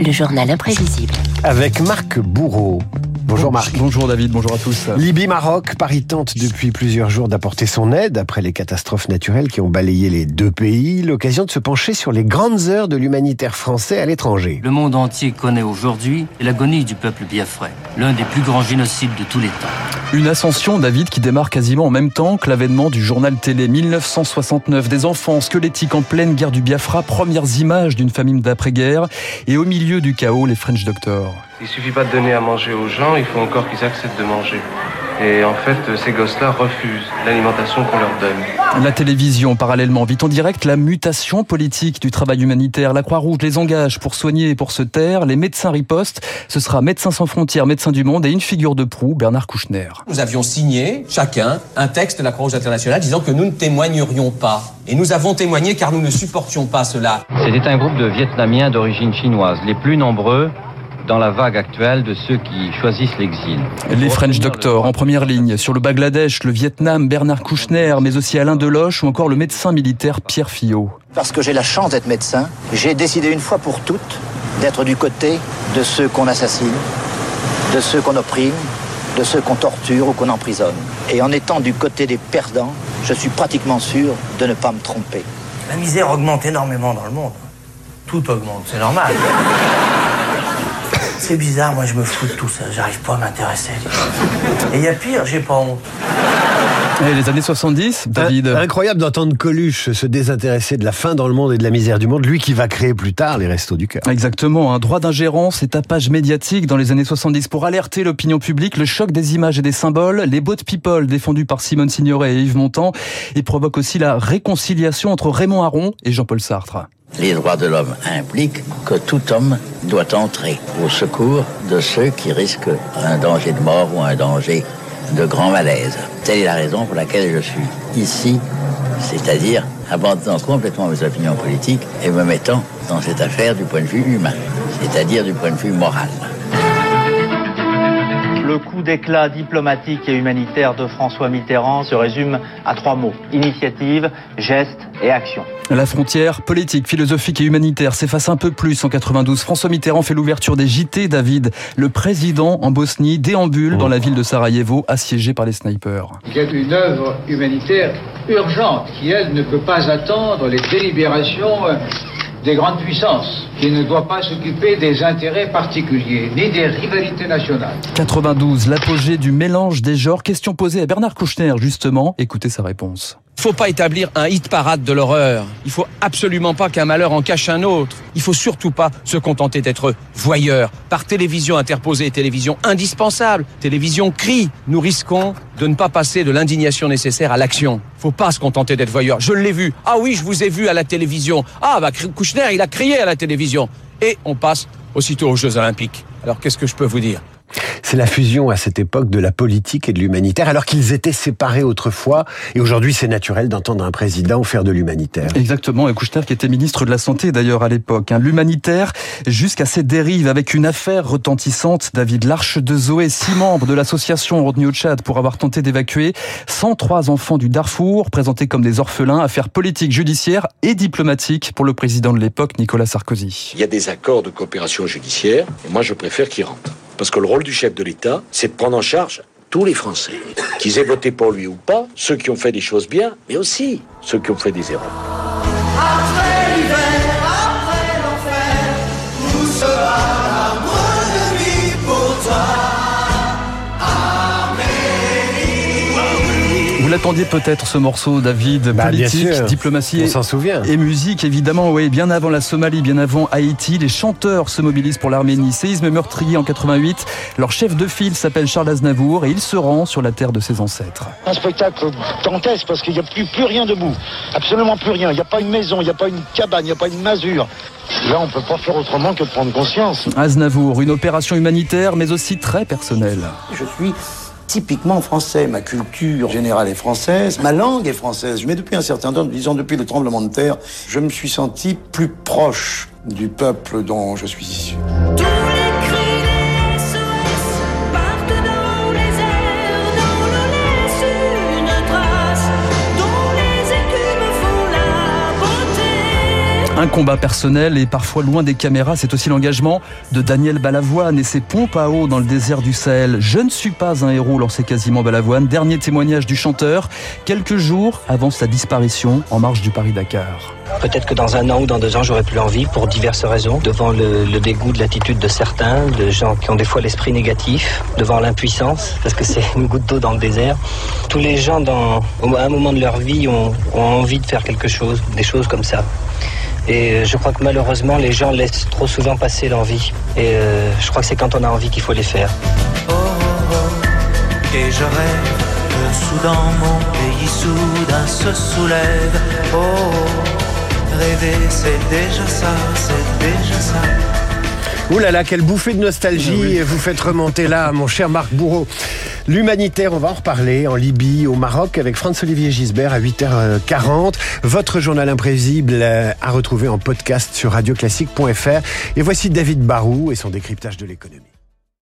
Le journal imprévisible. Avec Marc Bourreau. Bonjour Marc. Bonjour David, bonjour à tous. Libye-Maroc, Paris tente depuis plusieurs jours d'apporter son aide après les catastrophes naturelles qui ont balayé les deux pays. L'occasion de se pencher sur les grandes heures de l'humanitaire français à l'étranger. Le monde entier connaît aujourd'hui l'agonie du peuple biafrais, l'un des plus grands génocides de tous les temps. Une ascension, David, qui démarre quasiment en même temps que l'avènement du journal télé 1969. Des enfants squelettiques en pleine guerre du Biafra, premières images d'une famine d'après-guerre. Et au milieu du chaos, les French Doctors. Il suffit pas de donner à manger aux gens, il faut encore qu'ils acceptent de manger. Et en fait, ces gosses-là refusent l'alimentation qu'on leur donne. La télévision, parallèlement, vit en direct la mutation politique du travail humanitaire. La Croix-Rouge les engage pour soigner et pour se taire. Les médecins ripostent. Ce sera Médecins sans frontières, Médecins du monde et une figure de proue, Bernard Kouchner. Nous avions signé, chacun, un texte de la Croix-Rouge internationale disant que nous ne témoignerions pas. Et nous avons témoigné car nous ne supportions pas cela. C'était un groupe de Vietnamiens d'origine chinoise, les plus nombreux dans la vague actuelle de ceux qui choisissent l'exil. Les French Doctors en première ligne sur le Bangladesh, le Vietnam, Bernard Kouchner, mais aussi Alain Deloche ou encore le médecin militaire Pierre Fillot. Parce que j'ai la chance d'être médecin, j'ai décidé une fois pour toutes d'être du côté de ceux qu'on assassine, de ceux qu'on opprime, de ceux qu'on torture ou qu'on emprisonne. Et en étant du côté des perdants, je suis pratiquement sûr de ne pas me tromper. La misère augmente énormément dans le monde. Tout augmente, c'est normal. C'est bizarre, moi je me fous de tout ça, j'arrive pas à m'intéresser. Et il y a pire, j'ai pas honte. Et les années 70, David. Incroyable d'entendre Coluche se désintéresser de la faim dans le monde et de la misère du monde, lui qui va créer plus tard les Restos du Cœur. Exactement, un droit d'ingérence et tapage médiatique dans les années 70 pour alerter l'opinion publique, le choc des images et des symboles, les boat people défendus par Simone Signoret et Yves Montand, et provoque aussi la réconciliation entre Raymond Aron et Jean-Paul Sartre. Les droits de l'homme impliquent que tout homme doit entrer au secours de ceux qui risquent un danger de mort ou un danger de grand malaise. Telle est la raison pour laquelle je suis ici, c'est-à-dire abandonnant complètement mes opinions politiques et me mettant dans cette affaire du point de vue humain, c'est-à-dire du point de vue moral. Le coup d'éclat diplomatique et humanitaire de François Mitterrand se résume à trois mots. Initiative, geste et action. La frontière politique, philosophique et humanitaire s'efface un peu plus en 92. François Mitterrand fait l'ouverture des JT, David. Le président en Bosnie déambule dans la ville de Sarajevo, assiégée par les snipers. Il y a une œuvre humanitaire urgente qui, elle, ne peut pas attendre les délibérations des grandes puissances, qui ne doit pas s'occuper des intérêts particuliers, ni des rivalités nationales. 92, l'apogée du mélange des genres. Question posée à Bernard Kouchner, justement. Écoutez sa réponse. Faut pas établir un hit parade de l'horreur. Il faut absolument pas qu'un malheur en cache un autre. Il faut surtout pas se contenter d'être voyeur. Par télévision interposée, télévision indispensable, télévision cri, nous risquons de ne pas passer de l'indignation nécessaire à l'action. Faut pas se contenter d'être voyeur. Je l'ai vu. Ah oui, je vous ai vu à la télévision. Ah bah Kouchner, il a crié à la télévision. Et on passe aussitôt aux Jeux Olympiques. Alors qu'est-ce que je peux vous dire? C'est la fusion à cette époque de la politique et de l'humanitaire, alors qu'ils étaient séparés autrefois. Et aujourd'hui, c'est naturel d'entendre un président faire de l'humanitaire. Exactement. Et Kouchner, qui était ministre de la Santé d'ailleurs à l'époque. Hein. L'humanitaire jusqu'à ses dérives avec une affaire retentissante. David L'Arche de Zoé, six membres de l'association retenus au Tchad pour avoir tenté d'évacuer 103 enfants du Darfour, présentés comme des orphelins, affaire politique, judiciaire et diplomatique pour le président de l'époque, Nicolas Sarkozy. Il y a des accords de coopération judiciaire, et moi je préfère qu'ils rentrent. Parce que le rôle du chef de l'État, c'est de prendre en charge tous les Français, qu'ils aient voté pour lui ou pas, ceux qui ont fait des choses bien, mais aussi ceux qui ont fait des erreurs. L'attendiez peut-être ce morceau, David, bah, politique, diplomatie On s'en souvient. et musique, évidemment, oui. Bien avant la Somalie, bien avant Haïti, les chanteurs se mobilisent pour l'Arménie. Séisme meurtrier en 88. Leur chef de file s'appelle Charles Aznavour et il se rend sur la terre de ses ancêtres. Un spectacle dantesque parce qu'il n'y a plus, plus rien debout. Absolument plus rien. Il n'y a pas une maison, il n'y a pas une cabane, il n'y a pas une masure. Là, on ne peut pas faire autrement que de prendre conscience. Aznavour, une opération humanitaire, mais aussi très personnelle. Je suis typiquement français. Ma culture générale est française, ma langue est française. Mais depuis un certain temps, disons depuis le tremblement de terre, je me suis senti plus proche du peuple dont je suis issu. Un combat personnel et parfois loin des caméras, c'est aussi l'engagement de Daniel Balavoine et ses pompes à eau dans le désert du Sahel. Je ne suis pas un héros, lançait quasiment Balavoine. Dernier témoignage du chanteur, quelques jours avant sa disparition en marge du Paris-Dakar. Peut-être que dans un an ou dans deux ans, j'aurai plus envie pour diverses raisons. Devant le, dégoût de l'attitude de certains, de gens qui ont des fois l'esprit négatif, devant l'impuissance, parce que c'est une goutte d'eau dans le désert. Tous les gens, dans, à un moment de leur vie, ont envie de faire quelque chose, des choses comme ça. Et je crois que malheureusement, les gens laissent trop souvent passer l'envie. Et euh, je crois que c'est quand on a envie qu'il faut les faire. Oh, oh, oh, et je rêve que soudain mon pays soudain se soulève. Oh, oh, rêver c'est déjà ça, c'est déjà ça. Ouh là là, quelle bouffée de nostalgie vous faites remonter là, mon cher Marc Bourreau. L'humanitaire, on va en reparler en Libye, au Maroc, avec Franz-Olivier Gisbert à 8h40. Votre journal imprévisible euh, à retrouver en podcast sur radioclassique.fr. Et voici David Barou et son décryptage de l'économie.